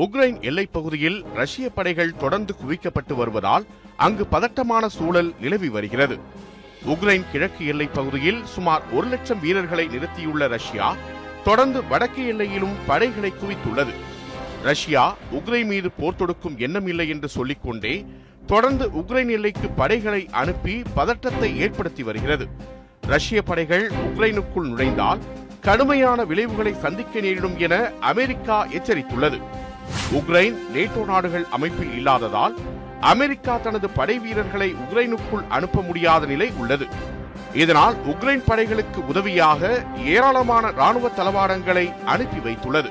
Ukraine எல்லைப் பகுதியில் ரஷ்ய படைகள் தொடர்ந்து குவிக்கப்பட்டு வருவதால் அங்கு பதட்டமான சூழல் நிலவி வருகிறது. உக்ரைன் கிழக்கு எல்லைப் பகுதியில் சுமார் ஒரு லட்சம் வீரர்களை நிறுத்தியுள்ள ரஷ்யா தொடர்ந்து வடக்கு எல்லையிலும் படைகளை குவித்துள்ளது. ரஷ்யா உக்ரைன் மீது போர் தொடுக்கும் எண்ணம் இல்லை என்று சொல்லிக்கொண்டே தொடர்ந்து உக்ரைன் எல்லைக்கு படைகளை அனுப்பி பதற்றத்தை ஏற்படுத்தி வருகிறது. ரஷ்ய படைகள் உக்ரைனுக்குள் நுழைந்தால் கடுமையான விளைவுகளை சந்திக்க நேரிடும் என அமெரிக்கா எச்சரித்துள்ளது. உக்ரைன் நேட்டோ நாடுகள் அமைப்பில் இல்லாததால் அமெரிக்கா தனது படை வீரர்களை உக்ரைனுக்குள் அனுப்ப முடியாத நிலை உள்ளது. இதனால் உக்ரைன் படைகளுக்கு உதவியாக ஏராளமான ராணுவ தளவாடங்களை அனுப்பி வைத்துள்ளது.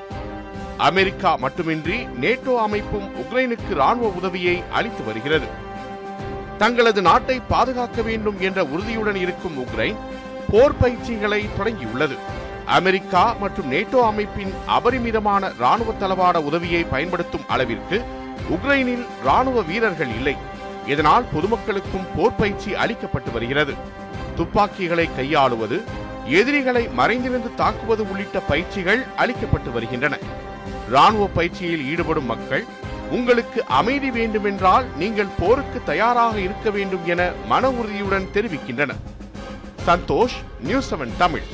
அமெரிக்கா மட்டுமின்றி நேட்டோ அமைப்பும் உக்ரைனுக்கு ராணுவ உதவியை அளித்து வருகிறது. தங்களது நாட்டை பாதுகாக்க வேண்டும் என்ற உறுதியுடன் இருக்கும் உக்ரைன் போர் பயிற்சிகளை தொடங்கியுள்ளது. அமெரிக்கா மற்றும் நேட்டோ அமைப்பின் அபரிமிதமான ராணுவ தளவாட உதவியை பயன்படுத்தும் அளவிற்கு உக்ரைனில் ராணுவ வீரர்கள் இல்லை. இதனால் பொதுமக்களுக்கும் போர் பயிற்சி அளிக்கப்பட்டு வருகிறது. துப்பாக்கிகளை கையாளுவது எதிரிகளை மறைந்திருந்து தாக்குவது உள்ளிட்ட பயிற்சிகள் அளிக்கப்பட்டு வருகின்றன. ராணுவ பயிற்சியில் ஈடுபடும் மக்கள் உங்களுக்கு அமைதி வேண்டுமென்றால் நீங்கள் போருக்கு தயாராக இருக்க வேண்டும் என மன உறுதியுடன் தெரிவிக்கின்றனர். Santhosh news seven Tamil.